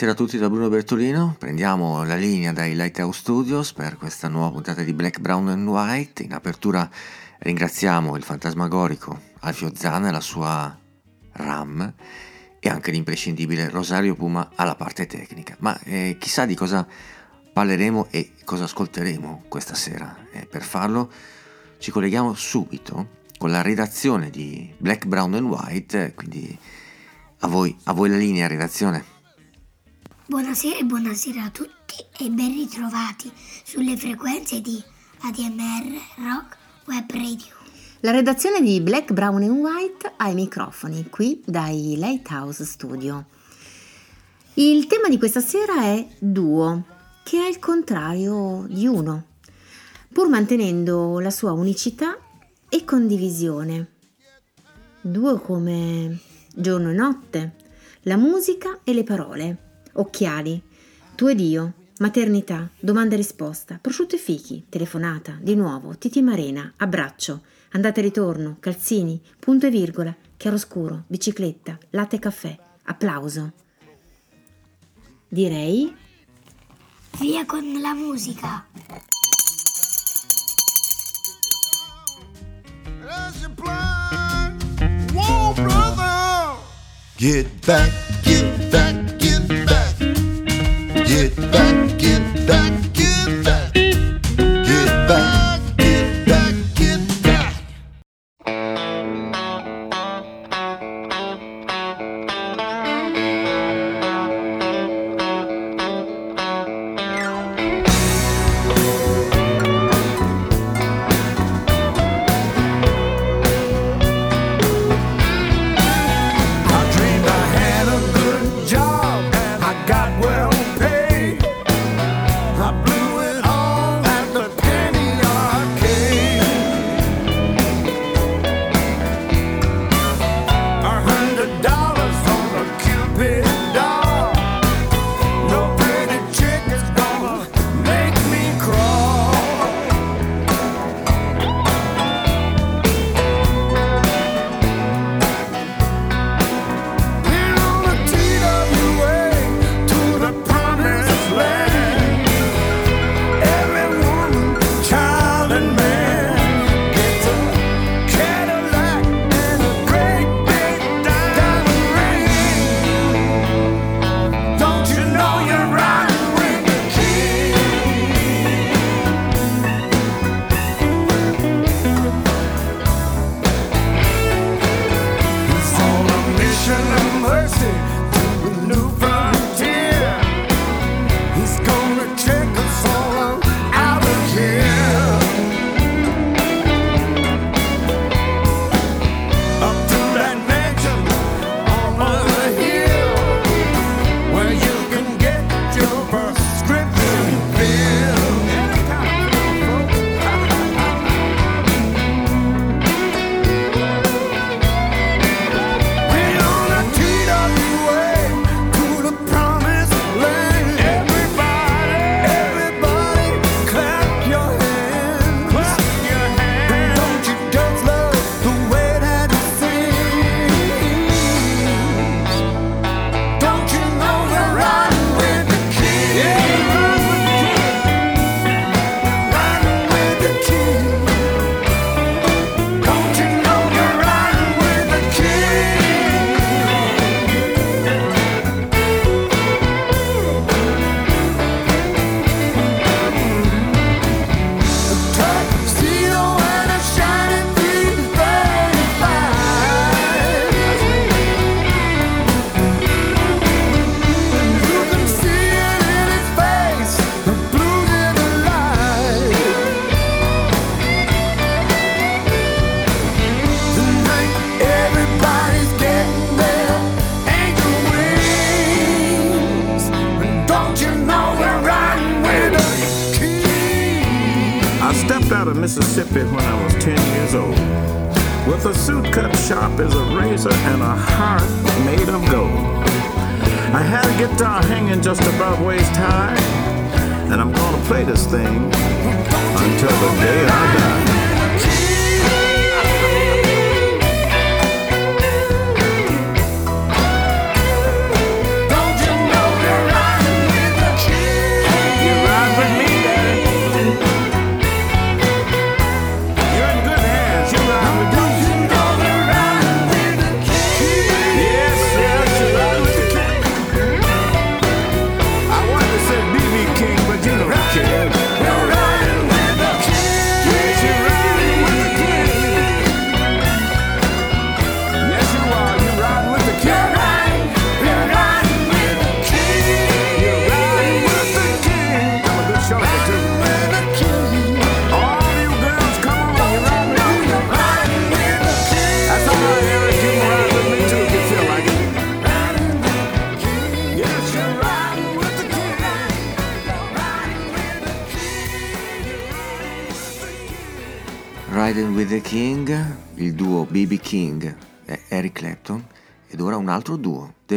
Buonasera a tutti da Bruno Bertolino, prendiamo la linea dai Lighthouse Studios per questa nuova puntata di Black, Brown and White. In apertura ringraziamo il fantasmagorico Alfio Zana e la sua RAM e anche l'imprescindibile Rosario Puma alla parte tecnica. Ma eh, chissà di cosa parleremo e cosa ascolteremo questa sera. E per farlo ci colleghiamo subito con la redazione di Black, Brown and White, quindi a voi, a voi la linea redazione. Buonasera e buonasera a tutti e ben ritrovati sulle frequenze di ADMR Rock Web Radio. La redazione di Black, Brown and White ai microfoni qui dai Lighthouse Studio. Il tema di questa sera è duo, che è il contrario di uno, pur mantenendo la sua unicità e condivisione. Duo come giorno e notte, la musica e le parole, occhiali, tu ed io, maternità, domanda e risposta, prosciutto e fichi, telefonata, di nuovo, Titi Marena, abbraccio, andata e ritorno, calzini, punto e virgola, chiaroscuro, bicicletta, latte e caffè, applauso. Direi Via con la musica. Whoa, brother. Get back, get back. Get back, get back,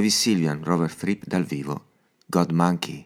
duo, David Sylvian, Robert Fripp dal vivo, God Monkey.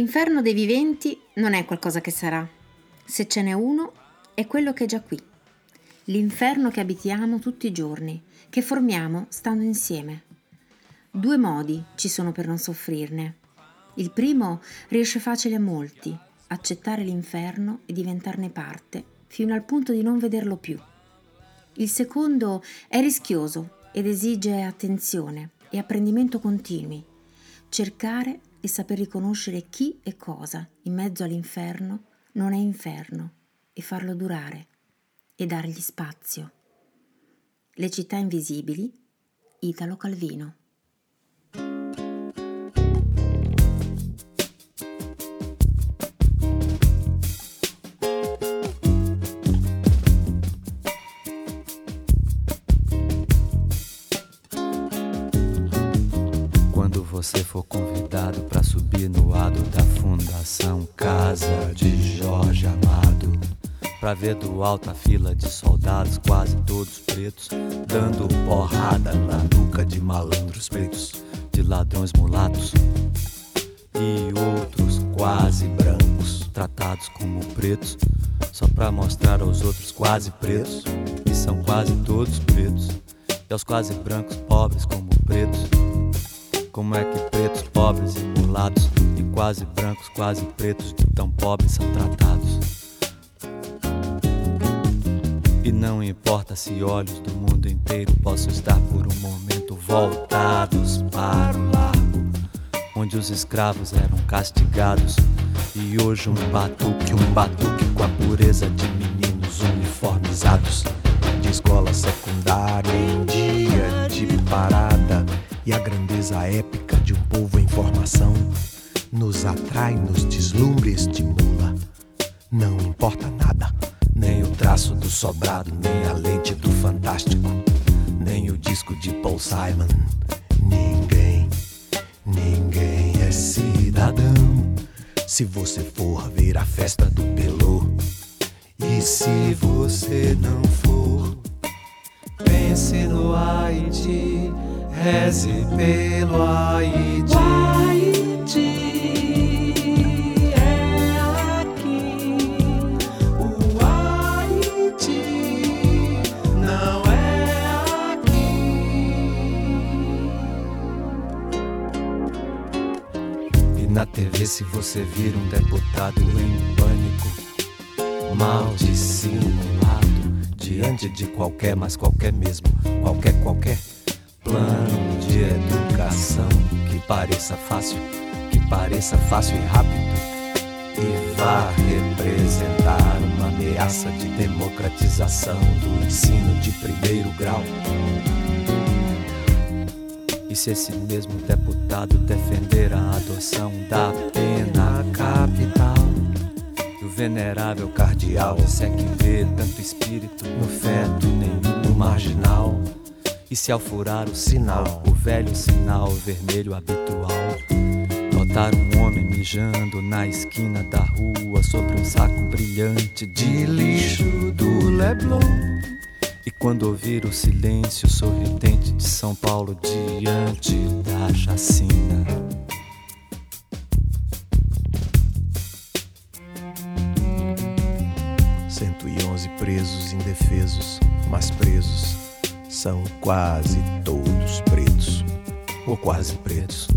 L'inferno dei viventi non è qualcosa che sarà. Se ce n'è uno, è quello che è già qui. L'inferno che abitiamo tutti i giorni, che formiamo stando insieme. Due modi ci sono per non soffrirne. Il primo riesce facile a molti, accettare l'inferno e diventarne parte, fino al punto di non vederlo più. Il secondo è rischioso ed esige attenzione e apprendimento continui, cercare e saper riconoscere chi e cosa in mezzo all'inferno non è inferno e farlo durare e dargli spazio. Le città invisibili, Italo Calvino. Você for convidado para subir no ado da Fundação Casa de Jorge Amado, pra ver do alto a fila de soldados, quase todos pretos, dando porrada na nuca de malandros pretos, de ladrões mulatos e outros quase brancos, tratados como pretos, só pra mostrar aos outros quase pretos, que são quase todos pretos, e aos quase brancos pobres como pretos. Como é que pretos, pobres e mulatos e quase brancos, quase pretos de tão pobres são tratados? E não importa se olhos do mundo inteiro possam estar por um momento voltados para o largo, onde os escravos eram castigados. E hoje um batuque, um batuque com a pureza de meninos uniformizados de escola secundária em dia de parada e a grandeza épica de um povo em formação nos atrai, nos deslumbra e estimula. Não importa nada, nem o traço do sobrado, nem a lente do fantástico, nem o disco de Paul Simon. Ninguém, ninguém é cidadão. Se você for ver a festa do Pelô, e se você não for, pense no Haiti, reze pelo Haiti. Haiti é aqui, o Haiti não é aqui. E na TV, se você vir um deputado em pânico, mal dissimulado, diante de qualquer, mas qualquer mesmo, qualquer, qualquer plano de educação que pareça fácil, que pareça fácil e rápido e vá representar uma ameaça de democratização do ensino de primeiro grau. E se esse mesmo deputado defender a adoção da pena capital, e o venerável cardeal se é que vê tanto espírito no feto nenhum no marginal. E se ao furar o sinal, o velho sinal vermelho habitual, notar um homem mijando na esquina da rua sobre um saco brilhante de lixo do Leblon. E quando ouvir o silêncio sorridente de São Paulo diante da chacina. Presos indefesos, mas presos são quase todos pretos, ou quase pretos,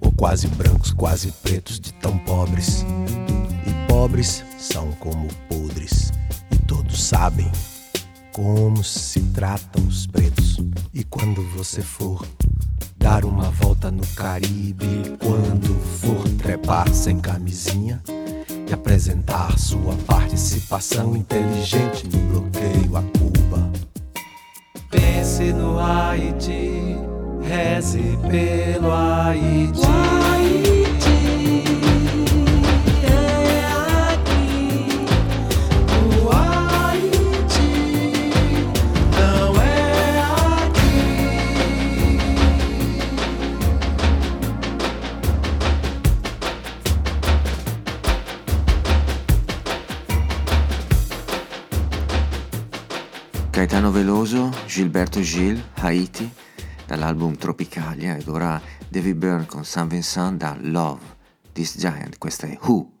ou quase brancos, quase pretos de tão pobres. E pobres são como podres, e todos sabem como se tratam os pretos. E quando você for dar uma volta no Caribe, quando for trepar sem camisinha e apresentar sua participação inteligente no bloqueio a Cuba. Pense no Haiti, reze pelo Haiti. Gaetano Veloso, Gilberto Gil, Haiti, dall'album Tropicalia ed ora David Byrne con San Vincent da Love, This Giant, questa è Who.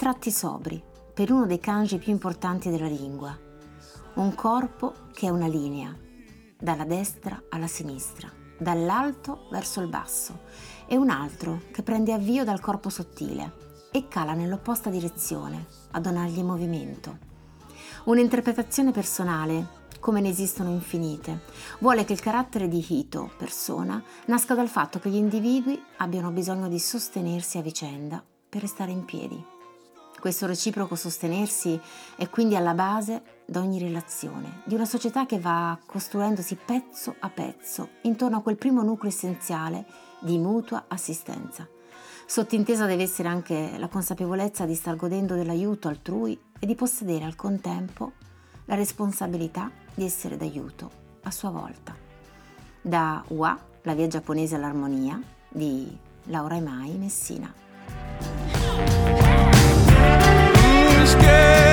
tratti sobri per uno dei kanji più importanti della lingua. Un corpo che è una linea, dalla destra alla sinistra, dall'alto verso il basso, e un altro che prende avvio dal corpo sottile e cala nell'opposta direzione, a donargli movimento. Un'interpretazione personale, come ne esistono infinite, vuole che il carattere di Hito, persona, nasca dal fatto che gli individui abbiano bisogno di sostenersi a vicenda per restare in piedi. Questo reciproco sostenersi è quindi alla base di ogni relazione, di una società che va costruendosi pezzo a pezzo intorno a quel primo nucleo essenziale di mutua assistenza. Sottintesa deve essere anche la consapevolezza di star godendo dell'aiuto altrui e di possedere al contempo la responsabilità di essere d'aiuto a sua volta. Da Ua, la via giapponese all'armonia di Laura Emai Messina. scared.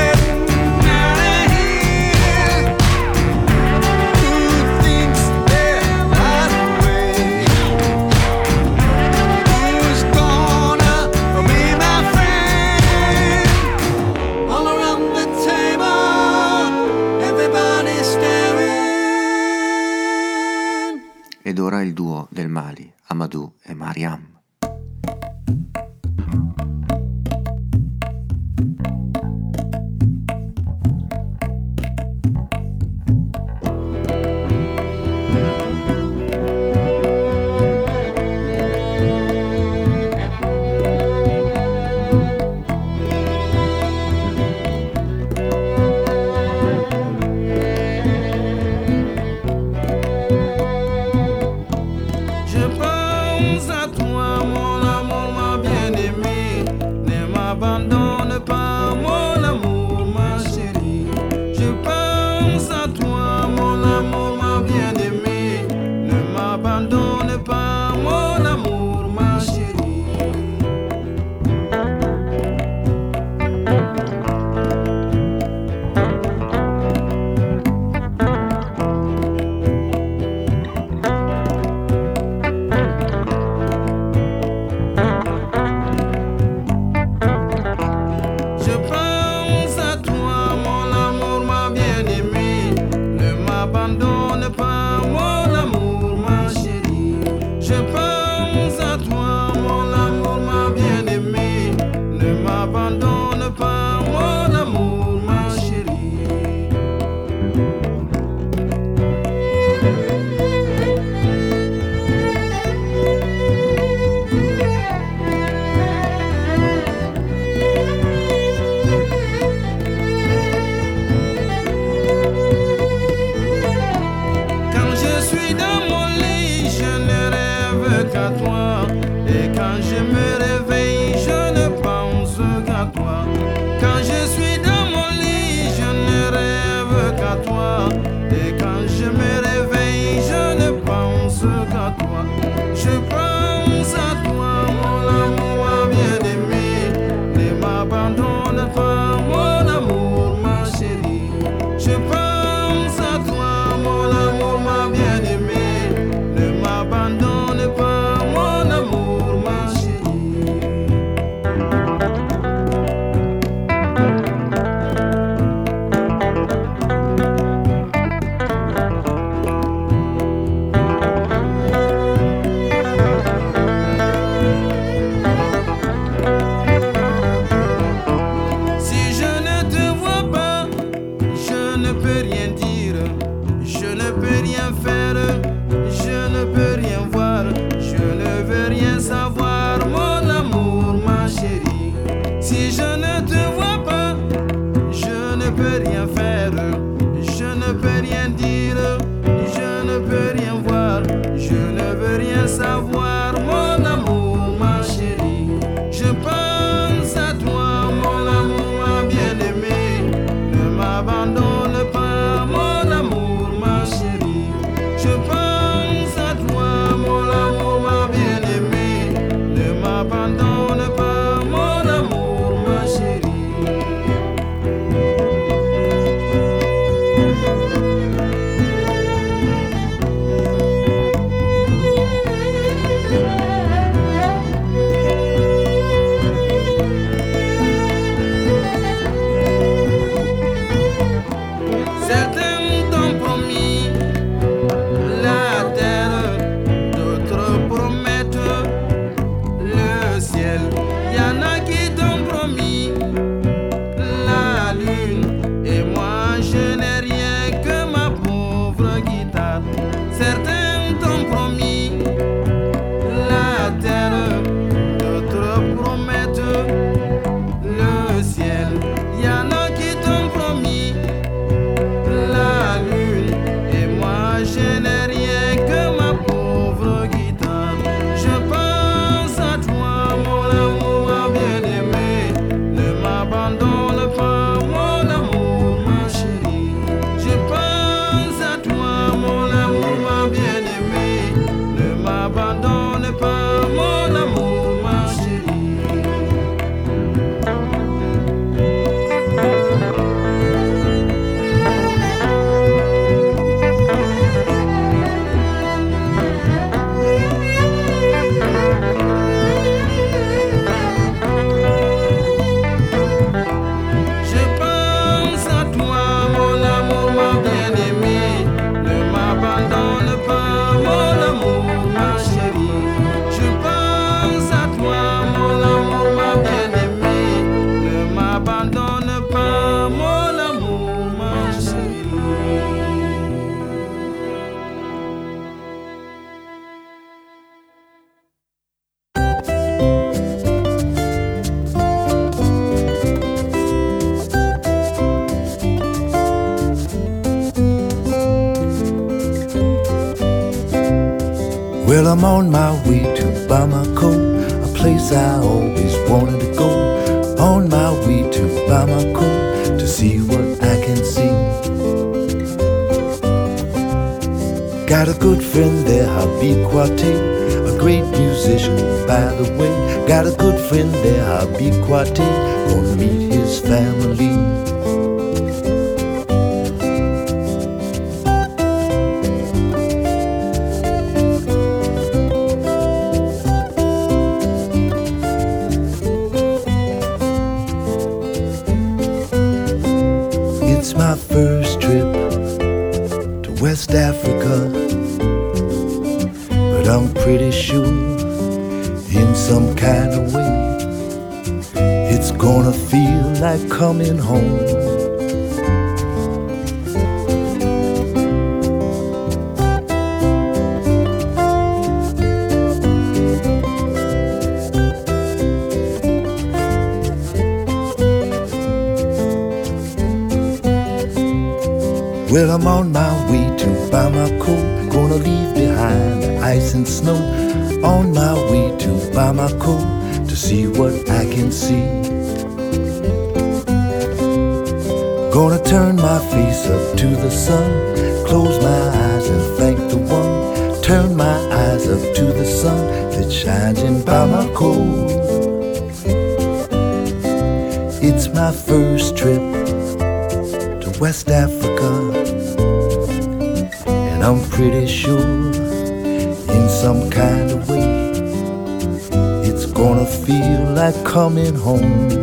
Well, I'm on my way to Bamako, a place I always wanted to go. On my way to Bamako to see what I can see. Got a good friend there, Habib Kwate, a great musician, by the way. Got a good friend there, Habib Kwate, gonna meet his family. Coming home.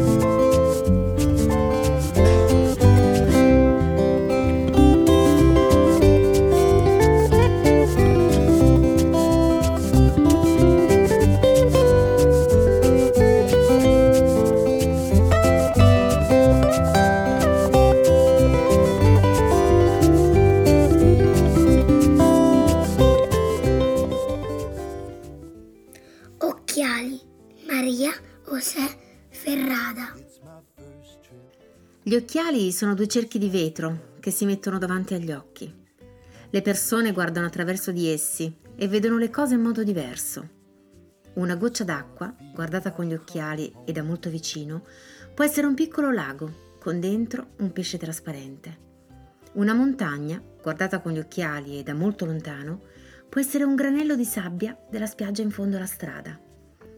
Due cerchi di vetro che si mettono davanti agli occhi. Le persone guardano attraverso di essi e vedono le cose in modo diverso. Una goccia d'acqua, guardata con gli occhiali e da molto vicino, può essere un piccolo lago con dentro un pesce trasparente. Una montagna, guardata con gli occhiali e da molto lontano, può essere un granello di sabbia della spiaggia in fondo alla strada.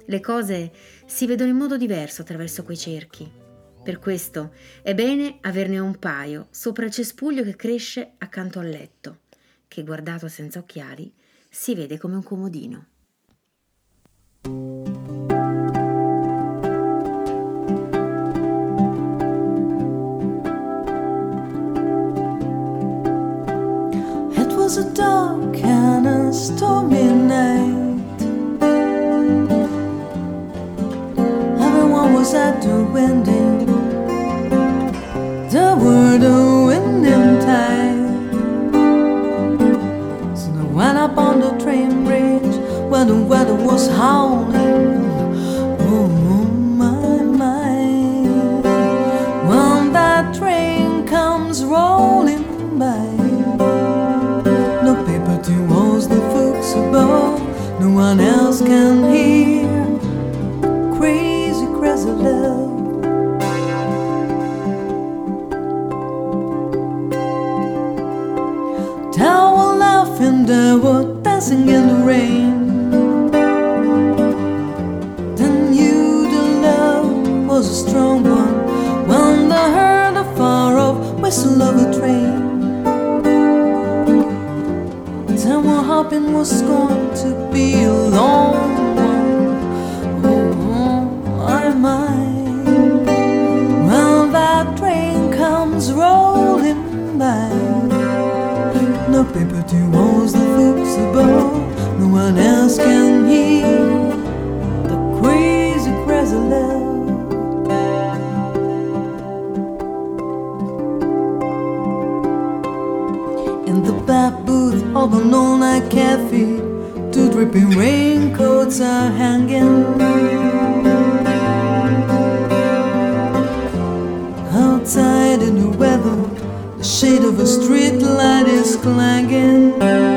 Le cose si vedono in modo diverso attraverso quei cerchi. Per questo è bene averne un paio sopra il cespuglio che cresce accanto al letto, che guardato senza occhiali si vede come un comodino. It was a dark and a stormy night. Everyone was at the window. Where the weather was howling. Oh my my. When that train comes rolling by. No paper to walls, no folks above. No one else can hear. Crazy, crazy love. They were laughing, they were dancing in the rain. Whistle of a train. Then what happened was going to be a long one. Oh, oh, I might. When that train comes rolling by. No paper to walls, the above. No one else can hear the crazy, crazy. An all night cafe, two dripping raincoats are hanging. Outside in the weather, the shade of a street light is clanging.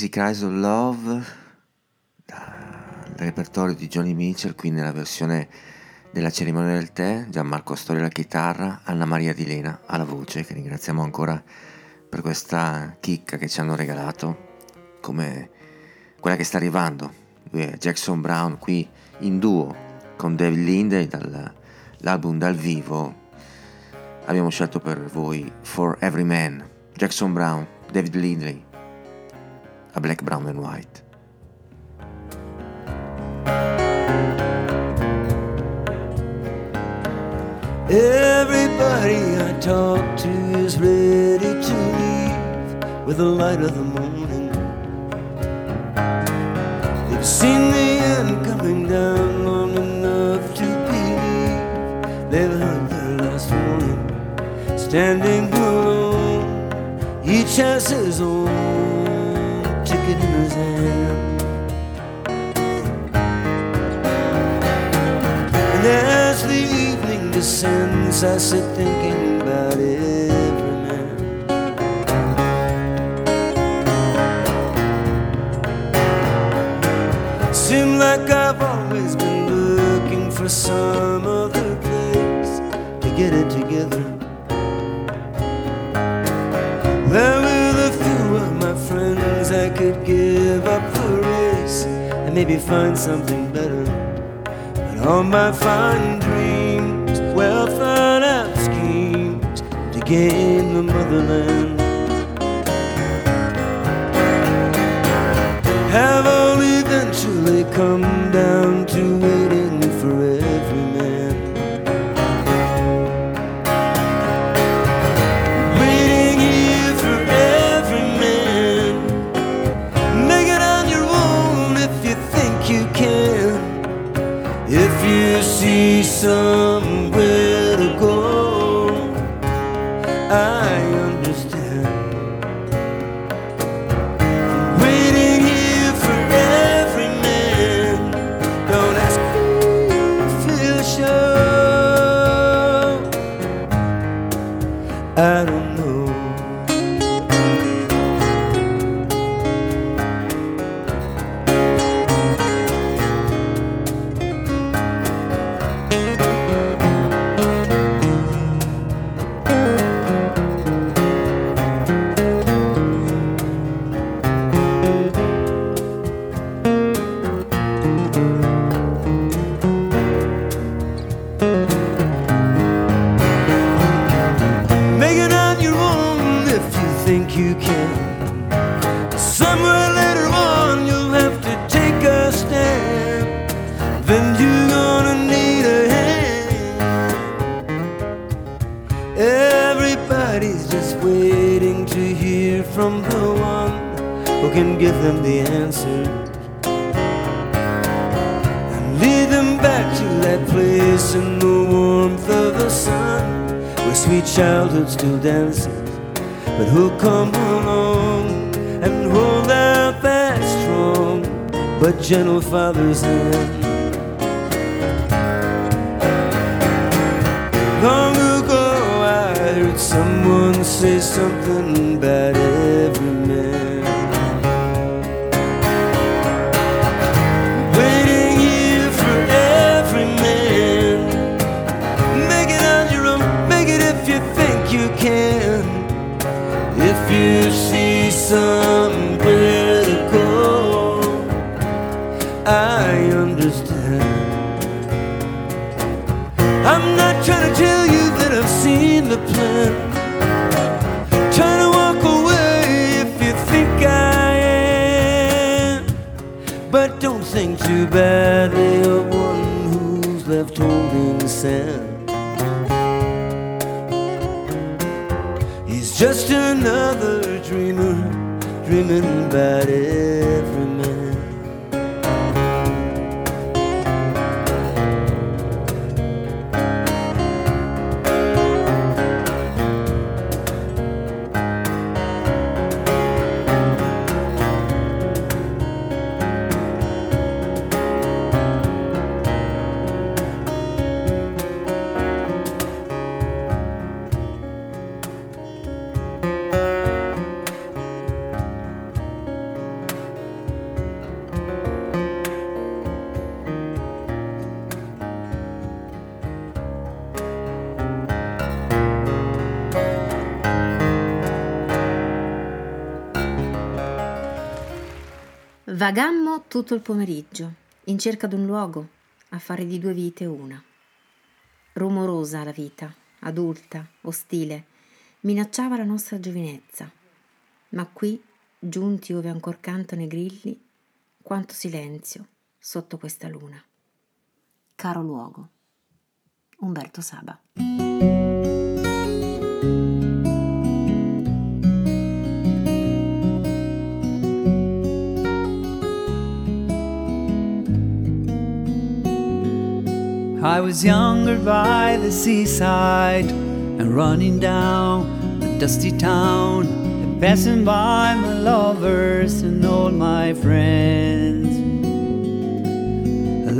Crazy Cries of Love dal repertorio di Johnny Mitchell, qui nella versione della cerimonia del tè, Gianmarco Storia alla chitarra, Anna Maria Di Lena alla voce, che ringraziamo ancora per questa chicca che ci hanno regalato, come quella che sta arrivando. Lui è Jackson Brown qui in duo con David Lindley dall'album dal vivo. Abbiamo scelto per voi For Every Man, Jackson Brown, David Lindley, a Black, Brown and White. Everybody I talk to is ready to leave with the light of the morning. They've seen the end coming down long enough to believe they've heard their last warning. Standing alone, each has his own And as the evening descends, I sit thinking about every man. Seems like I've always been looking for some other place to get it together. Could give up the race and maybe find something better. But all my fine dreams, well thought out schemes to gain the motherland have all eventually come down to waiting Vagammo tutto il pomeriggio, in cerca d'un luogo, a fare di due vite una. Rumorosa la vita, adulta, ostile, minacciava la nostra giovinezza. Ma qui, giunti ove ancor cantano i grilli, quanto silenzio sotto questa luna. Caro luogo. Umberto Saba. I was younger by the seaside and running down the dusty town and passing by my lovers and all my friends.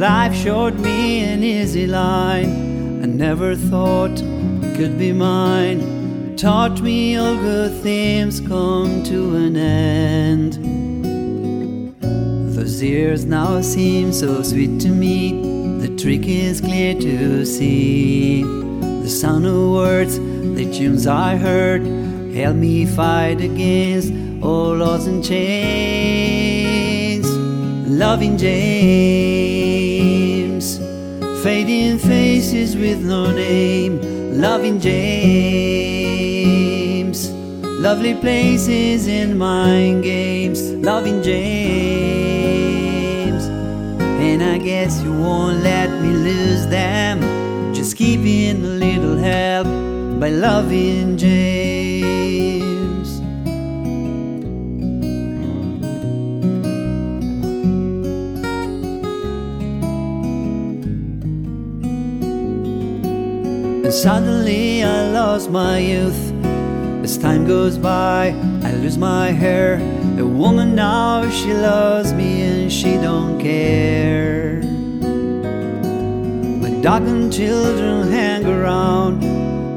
Life showed me an easy line I never thought could be mine. Taught me all good things come to an end. Those years now seem so sweet to me. Trick is clear to see. The sound of words, the tunes I heard, help me fight against all laws and chains. Loving James, fading faces with no name. Loving James, lovely places in mind games. Loving James, and I guess you won't let me lose them. Just giving a little help by loving James. And suddenly I lost my youth. As time goes by, I lose my hair. A woman now, she loves me and she don't care. My dog and children hang around.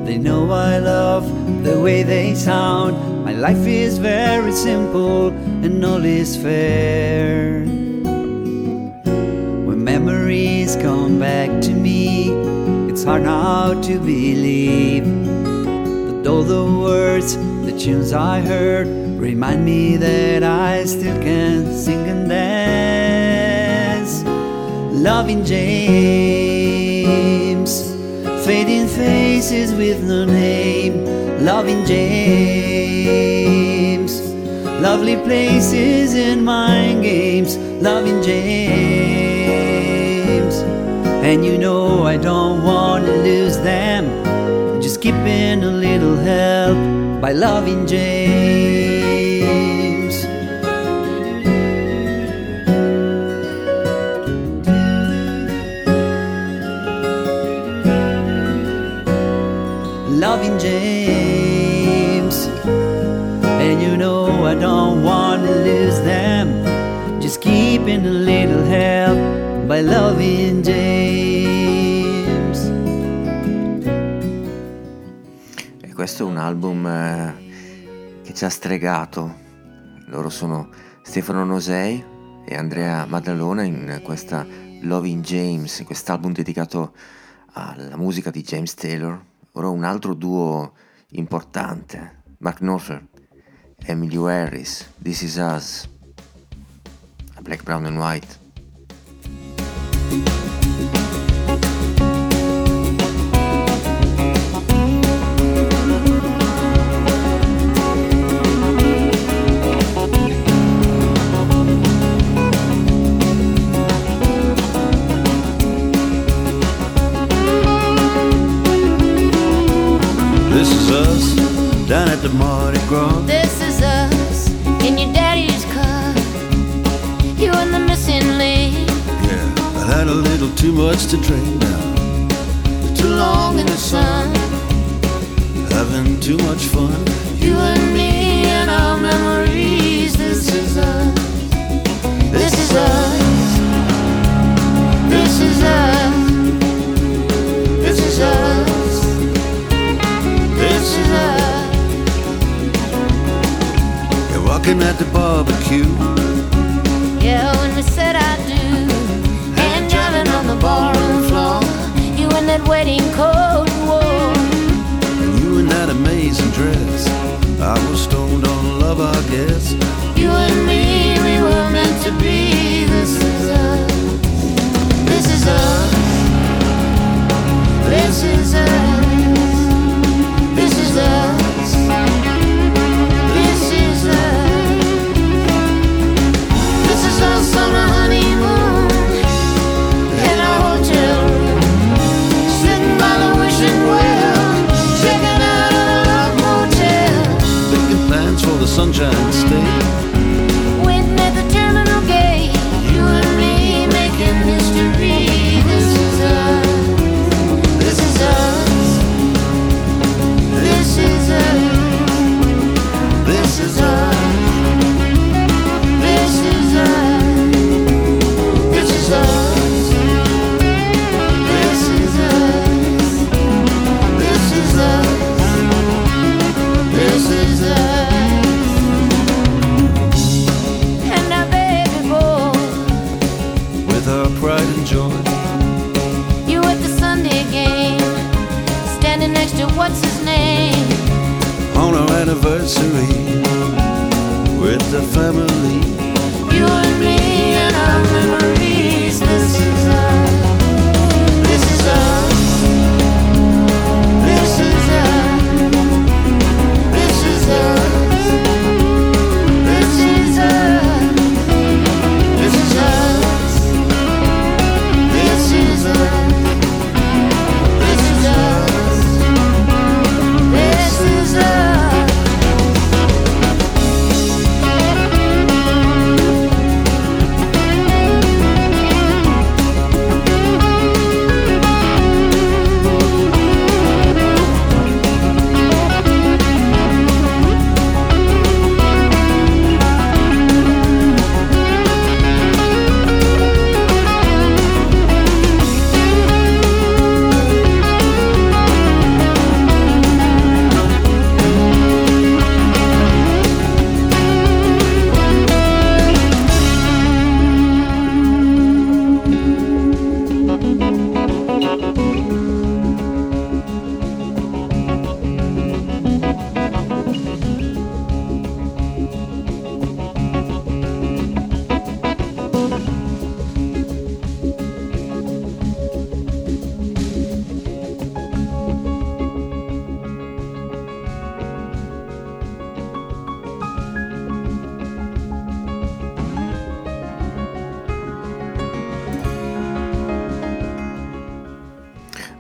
They know I love the way they sound. My life is very simple and all is fair. When memories come back to me, it's hard now to believe that all the words, the tunes I heard, remind me that I still can sing and dance. Loving James, fading faces with no name. Loving James, lovely places in mind games. Loving James, and you know I don't want to lose them. Just keeping a little help by loving James. By loving James. E questo è un album eh, che ci ha stregato. Loro sono Stefano Nosei e Andrea Maddalona in questa Loving James, in quest'album dedicato alla musica di James Taylor. Ora un altro duo importante, Mark Knopfler, Emilio Harris, This Is Us, Black, Brown and White. This is us down at the Mardi Gras. Little too much to drink now. Too long in the sun. Having too much fun. You and me and our memories. This is us. This is us. This is us. This is us. This is us. You're walking at the barbecue. Barroom floor. You in that wedding coat and wore. And you in that amazing dress. I was stoned on love, I guess. You and me, we were meant to be. This is us. This is us. This is us.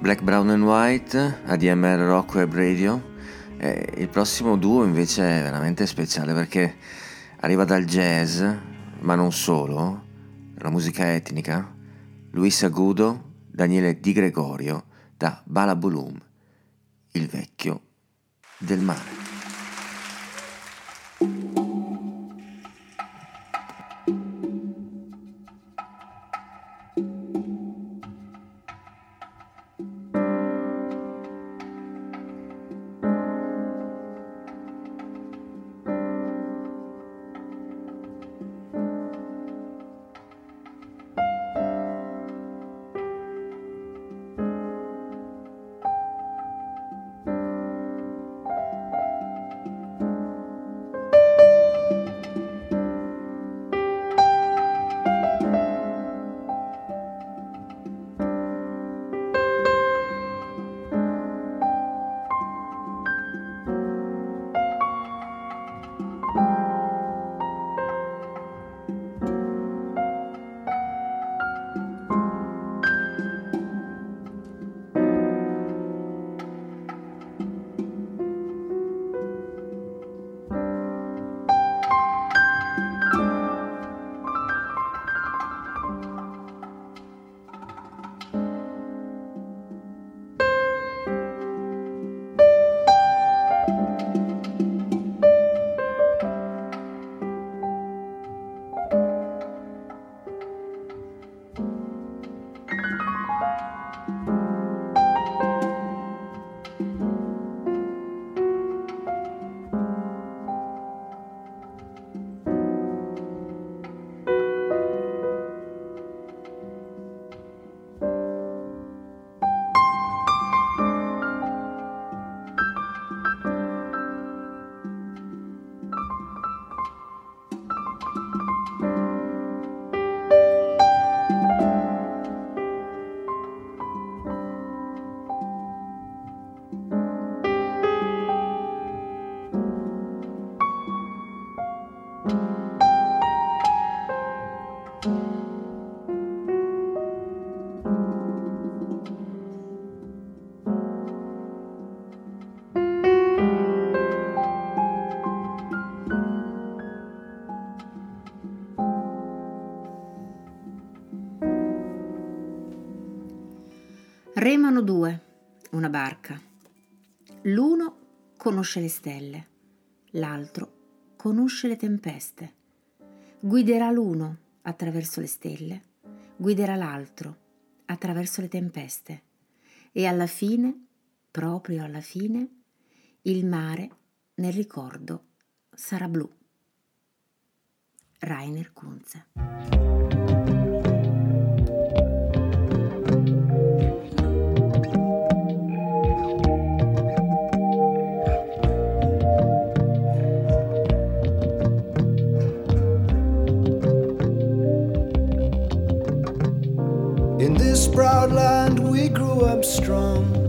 Black, Brown and White, ADMR Rock Web Radio. E il prossimo duo invece è veramente speciale perché arriva dal jazz, ma non solo, la musica etnica. Luis Agudo, Daniele Di Gregorio, da Balabulum, il vecchio del mare. Remano due, una barca. L'uno conosce le stelle, l'altro conosce le tempeste. Guiderà l'uno attraverso le stelle, guiderà l'altro attraverso le tempeste. E alla fine, proprio alla fine, il mare nel ricordo sarà blu. Rainer Kunze. strong.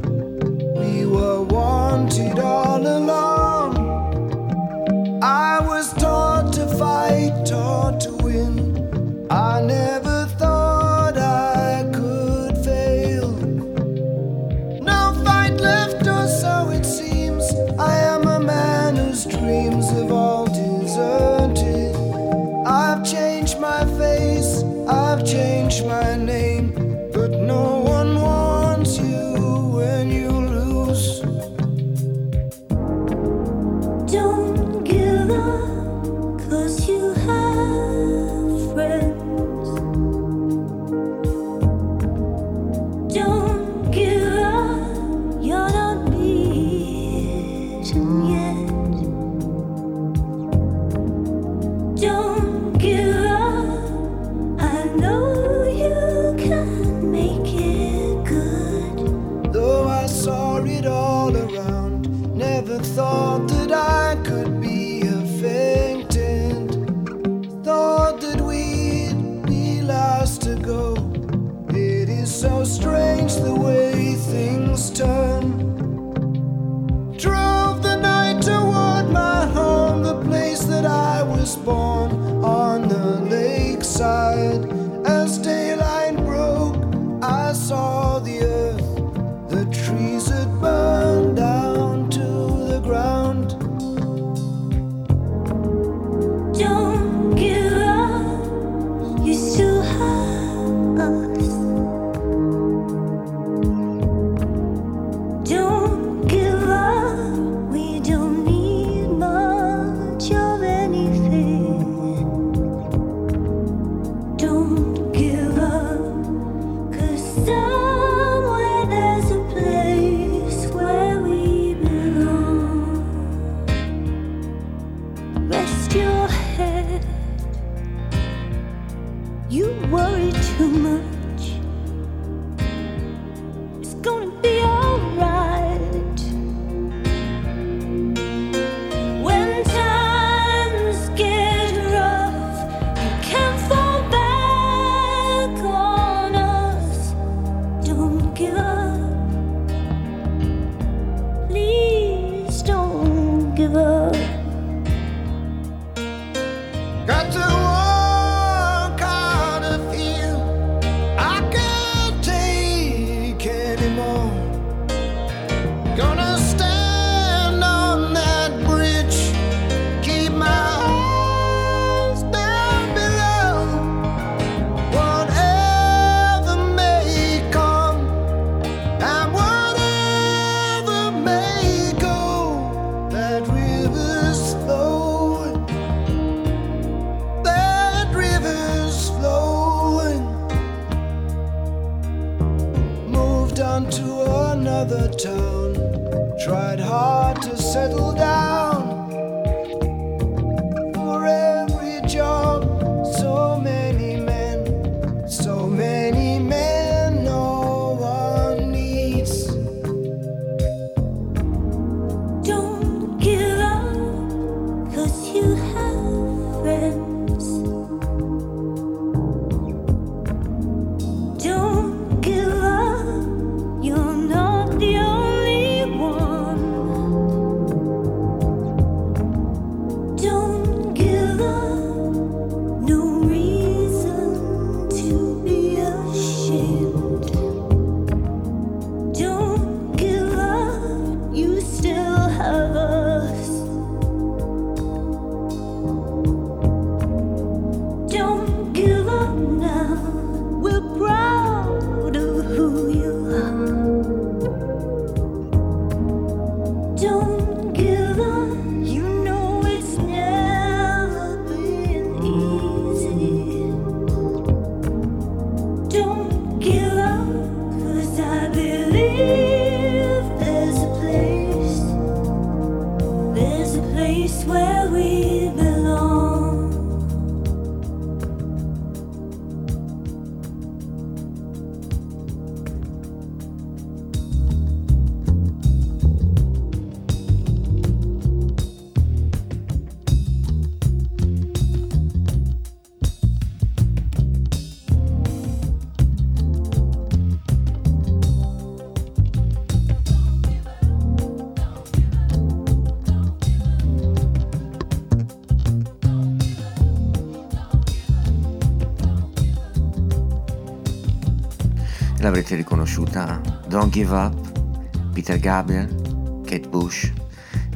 l'avrete riconosciuta Don't Give Up, Peter Gabriel, Kate Bush.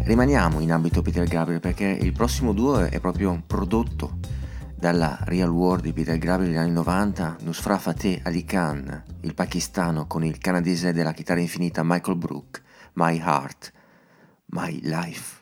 Rimaniamo in ambito Peter Gabriel perché il prossimo duo è proprio prodotto dalla Real World di Peter Gabriel negli anni 90, Nusra Fateh Ali Khan, il pakistano con il canadese della chitarra infinita Michael Brook, My Heart, My Life.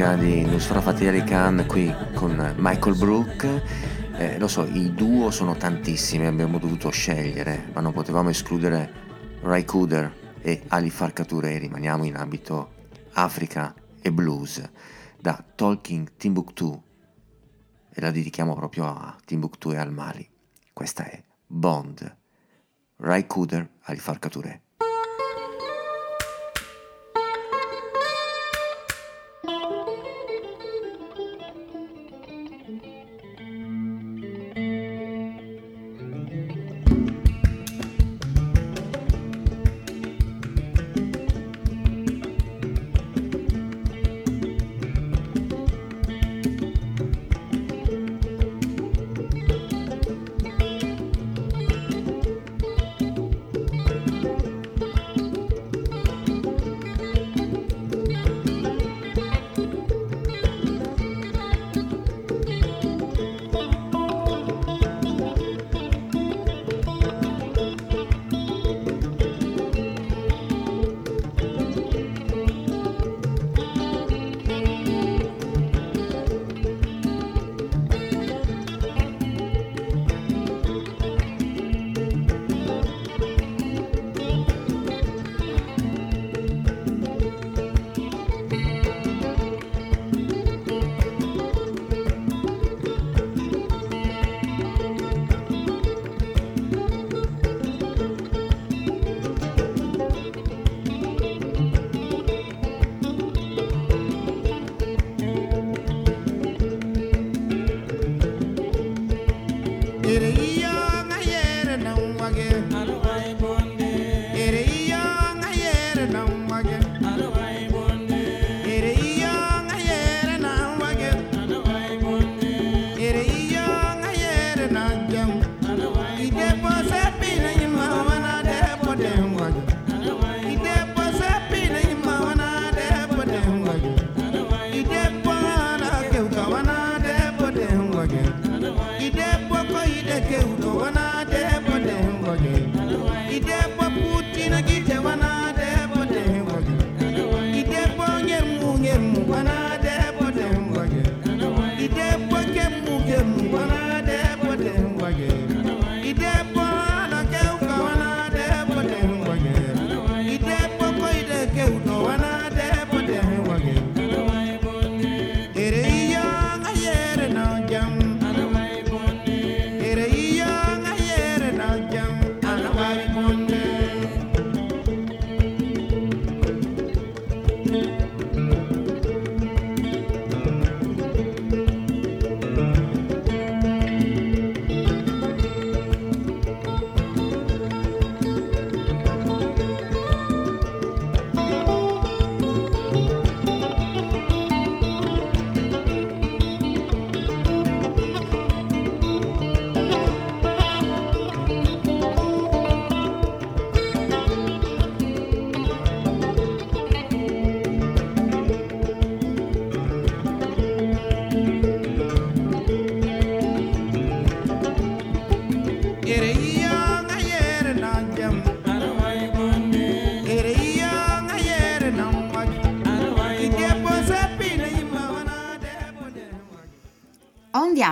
Ipnotica di Nusra Fatih Ali Khan qui con Michael Brook. Eh, lo so, i duo sono tantissimi, abbiamo dovuto scegliere, ma non potevamo escludere Ray Cooder e Ali Farkature, rimaniamo in ambito Africa e blues, da Talking Timbuktu, e la dedichiamo proprio a Timbuktu e al Mali. Questa è Bond, Ray Cooder, Ali Farkature.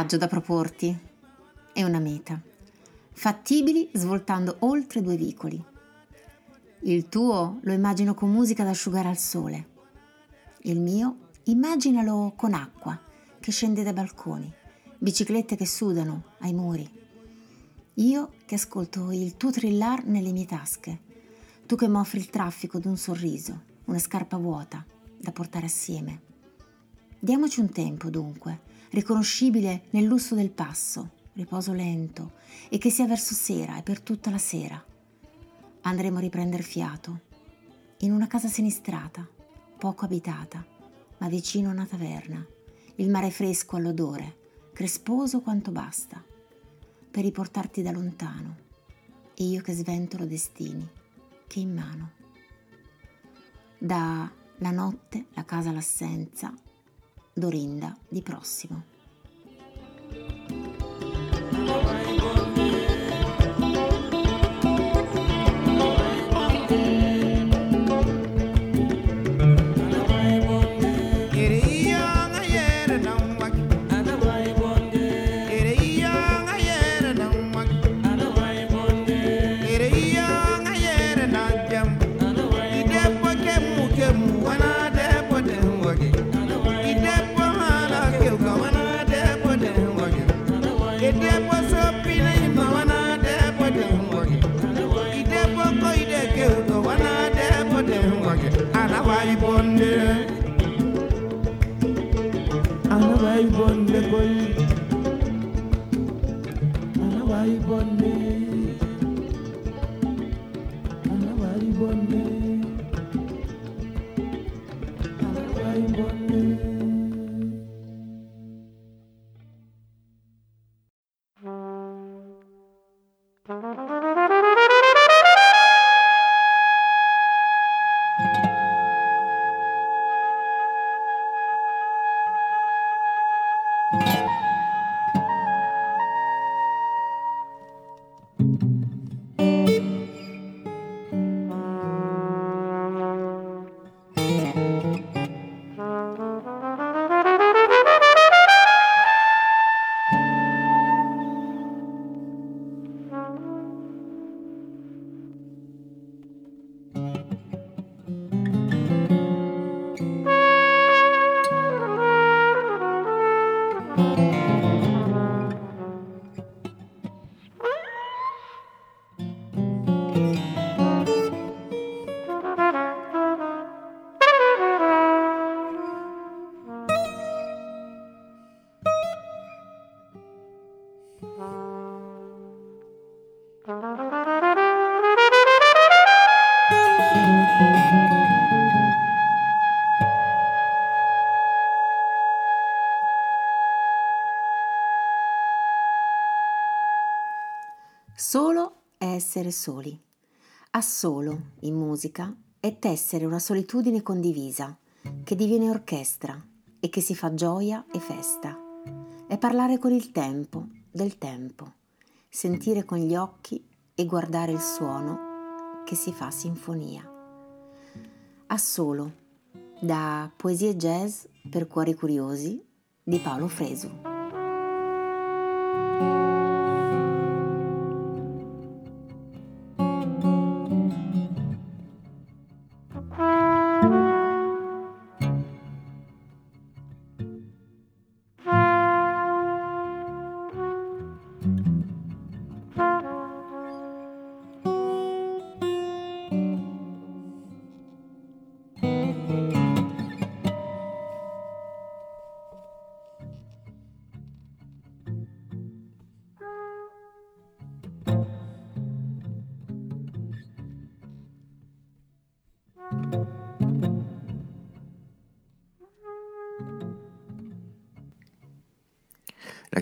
Viaggio da proporti e una meta, fattibili svoltando oltre due vicoli. Il tuo lo immagino con musica da asciugare al sole. Il mio immaginalo con acqua che scende dai balconi, biciclette che sudano ai muri. Io che ascolto il tuo trillar nelle mie tasche, tu che mi offri il traffico d'un sorriso, una scarpa vuota da portare assieme. Diamoci un tempo, dunque, riconoscibile nel lusso del passo, riposo lento e che sia verso sera e per tutta la sera. Andremo a riprendere fiato in una casa sinistrata, poco abitata, ma vicino a una taverna, il mare fresco all'odore, cresposo quanto basta, per riportarti da lontano e io che sventolo destini che in mano. Da la notte, la casa, l'assenza, Dorinda di prossimo. koy you waay me? Essere soli. Assolo, in musica, è tessere una solitudine condivisa, che diviene orchestra e che si fa gioia e festa. È parlare con il tempo, del tempo, sentire con gli occhi e guardare il suono che si fa sinfonia. Assolo, da Poesie jazz per cuori curiosi di Paolo Fresu.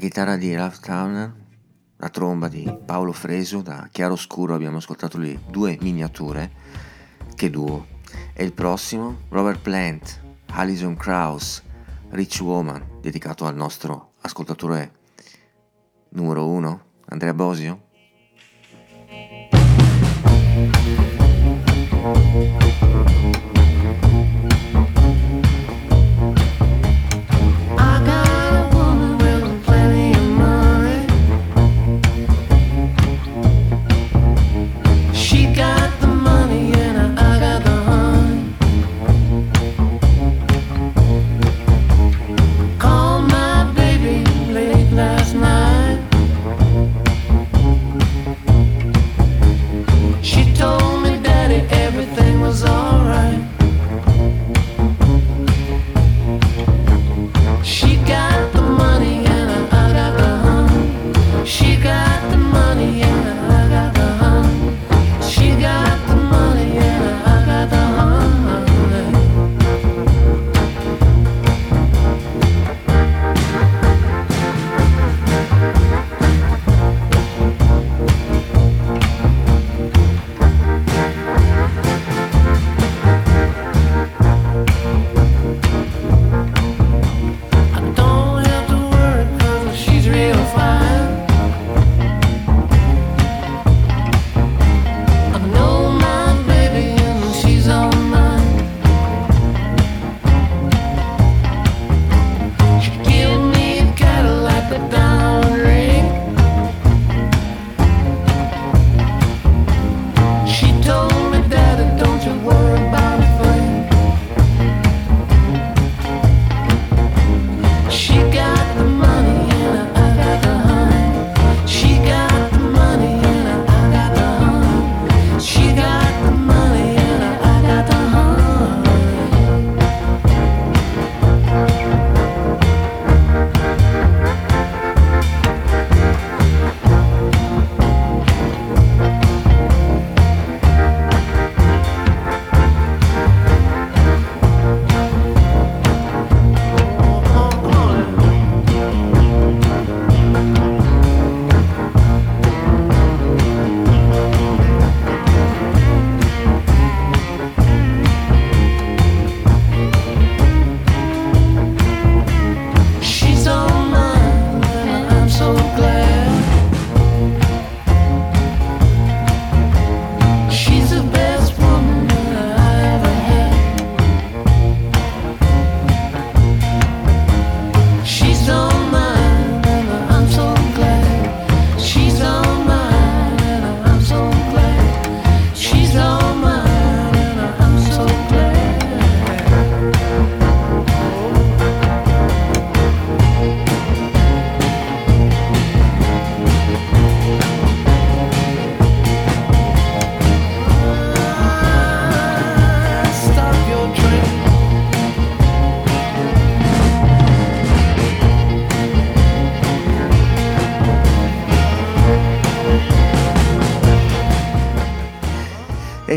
Chitarra di Ralph Towner, la tromba di Paolo Fresu, da chiaroscuro abbiamo ascoltato le due miniature, che duo. E il prossimo, Robert Plant, Alison Krauss, Rich Woman, dedicato al nostro ascoltatore numero uno, Andrea Bosio.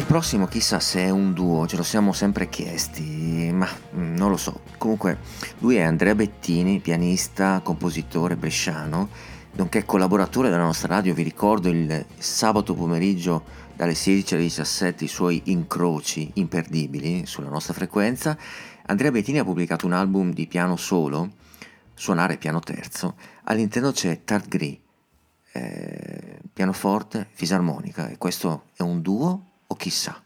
Prossimo chissà se è un duo, ce lo siamo sempre chiesti, ma mm, non lo so. Comunque lui è Andrea Bettini, pianista, compositore bresciano, nonché collaboratore della nostra radio, vi ricordo il sabato pomeriggio dalle 16 alle 17 i suoi incroci imperdibili sulla nostra frequenza. Andrea Bettini ha pubblicato un album di piano solo, suonare piano terzo, all'interno c'è Tart Gris, eh, pianoforte, fisarmonica e questo è un duo o chissà.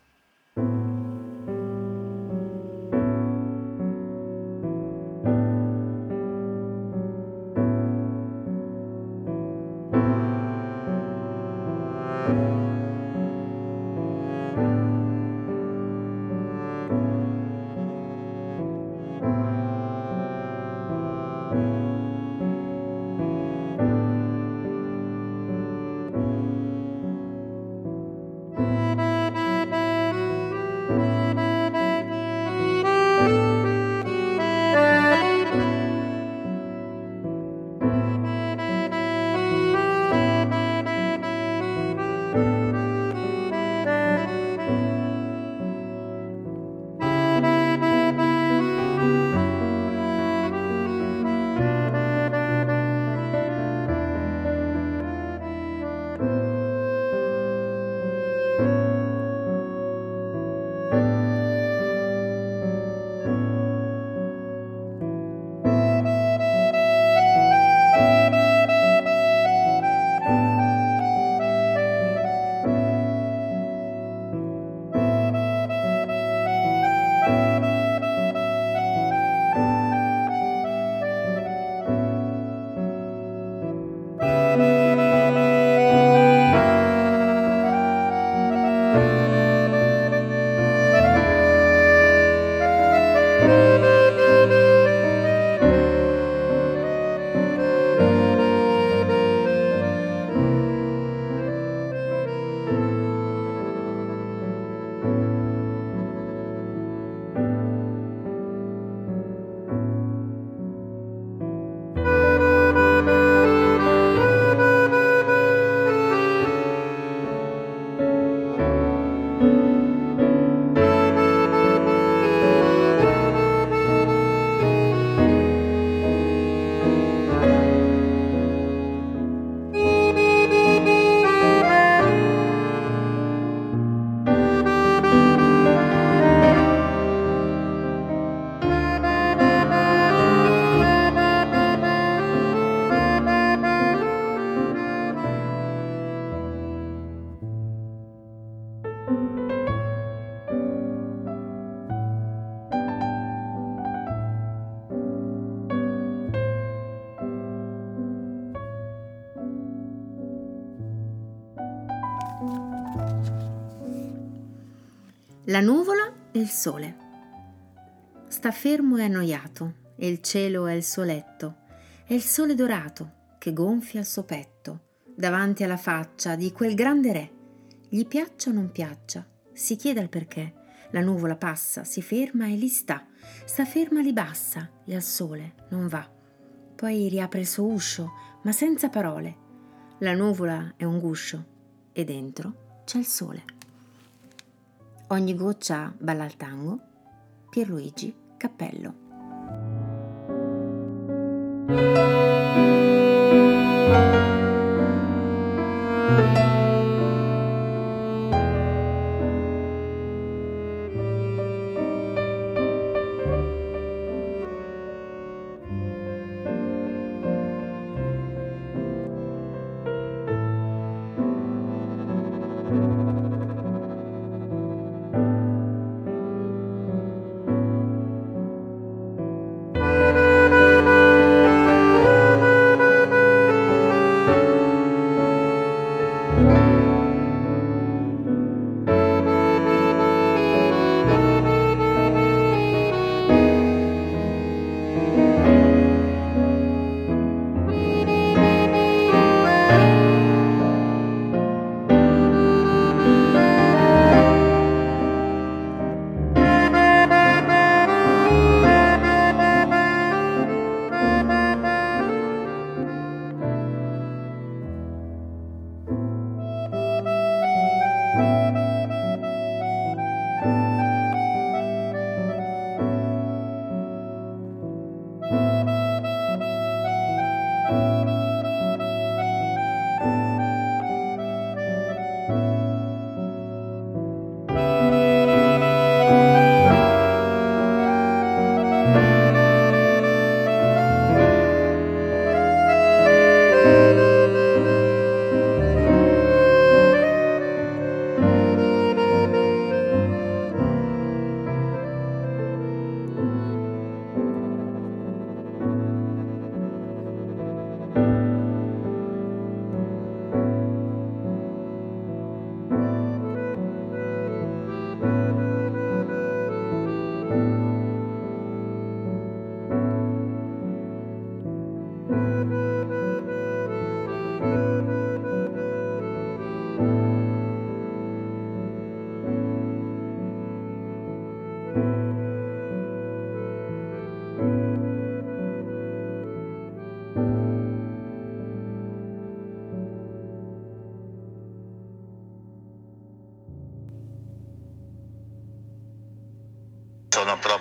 La nuvola e il sole. Sta fermo e annoiato, e il cielo è il suo letto, è il sole dorato che gonfia il suo petto, davanti alla faccia di quel grande re. Gli piaccia o non piaccia, si chieda il perché. La nuvola passa, si ferma e lì sta, sta ferma lì bassa e al sole non va. Poi riapre il suo uscio, ma senza parole. La nuvola è un guscio e dentro c'è il sole. Ogni goccia balla al tango. Pierluigi Cappello. thank you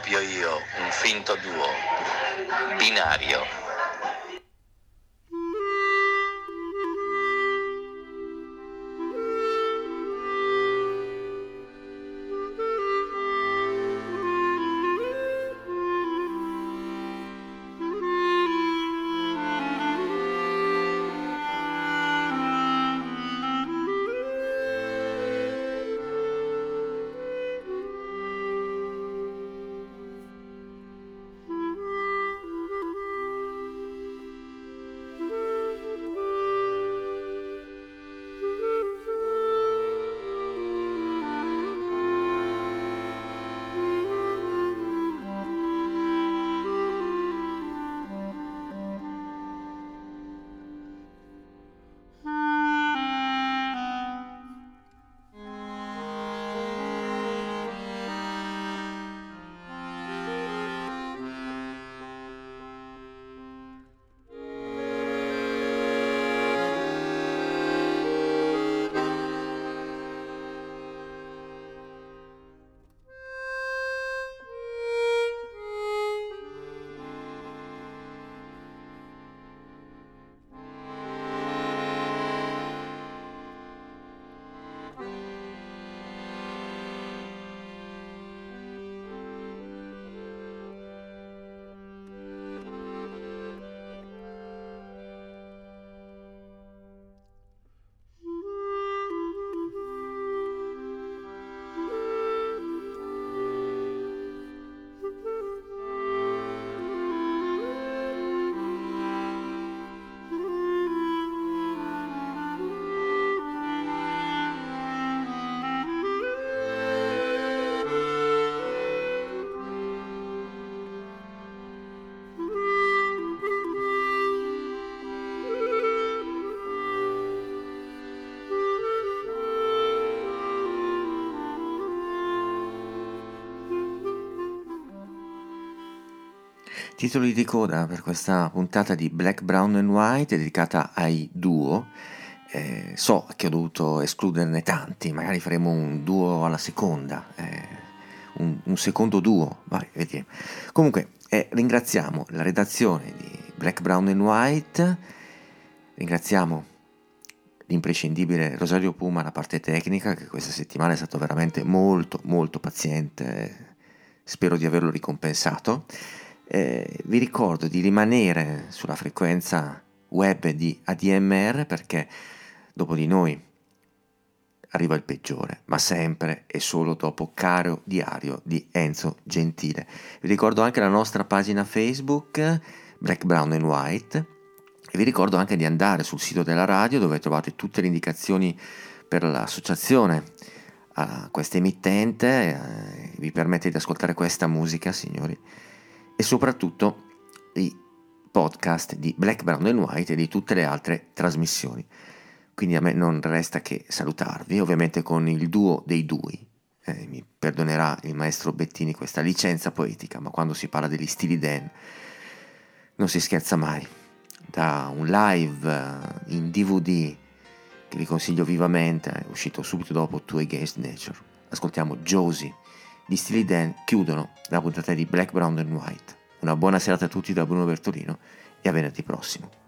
proprio io, un finto duo, binario. Titoli di coda per questa puntata di Black, Brown and White dedicata ai duo. Eh, so che ho dovuto escluderne tanti, magari faremo un duo alla seconda, eh, un, un, secondo duo, vai, vediamo. Comunque eh, ringraziamo la redazione di Black, Brown and White, ringraziamo l'imprescindibile Rosario Puma, la parte tecnica, che questa settimana è stato veramente molto molto paziente, spero di averlo ricompensato. Eh, vi ricordo di rimanere sulla frequenza web di ADMR perché dopo di noi arriva il peggiore, ma sempre e solo dopo Caro Diario di Enzo Gentile. Vi ricordo anche la nostra pagina Facebook Black, Brown and White e vi ricordo anche di andare sul sito della radio dove trovate tutte le indicazioni per l'associazione a questa emittente, eh, vi permette di ascoltare questa musica, signori e soprattutto i podcast di Black, Brown and White e di tutte le altre trasmissioni. Quindi a me non resta che salutarvi, ovviamente con il duo dei dui. Eh, mi perdonerà il maestro Bettini questa licenza poetica, ma quando si parla degli stili Dan non si scherza mai. Da un live eh, in DVD che vi consiglio vivamente, è uscito subito dopo Two Against Nature. Ascoltiamo Josie gli stili Dan chiudono la puntata di Black, Brown and White. Una buona serata a tutti da Bruno Bertolino e a venerdì prossimo.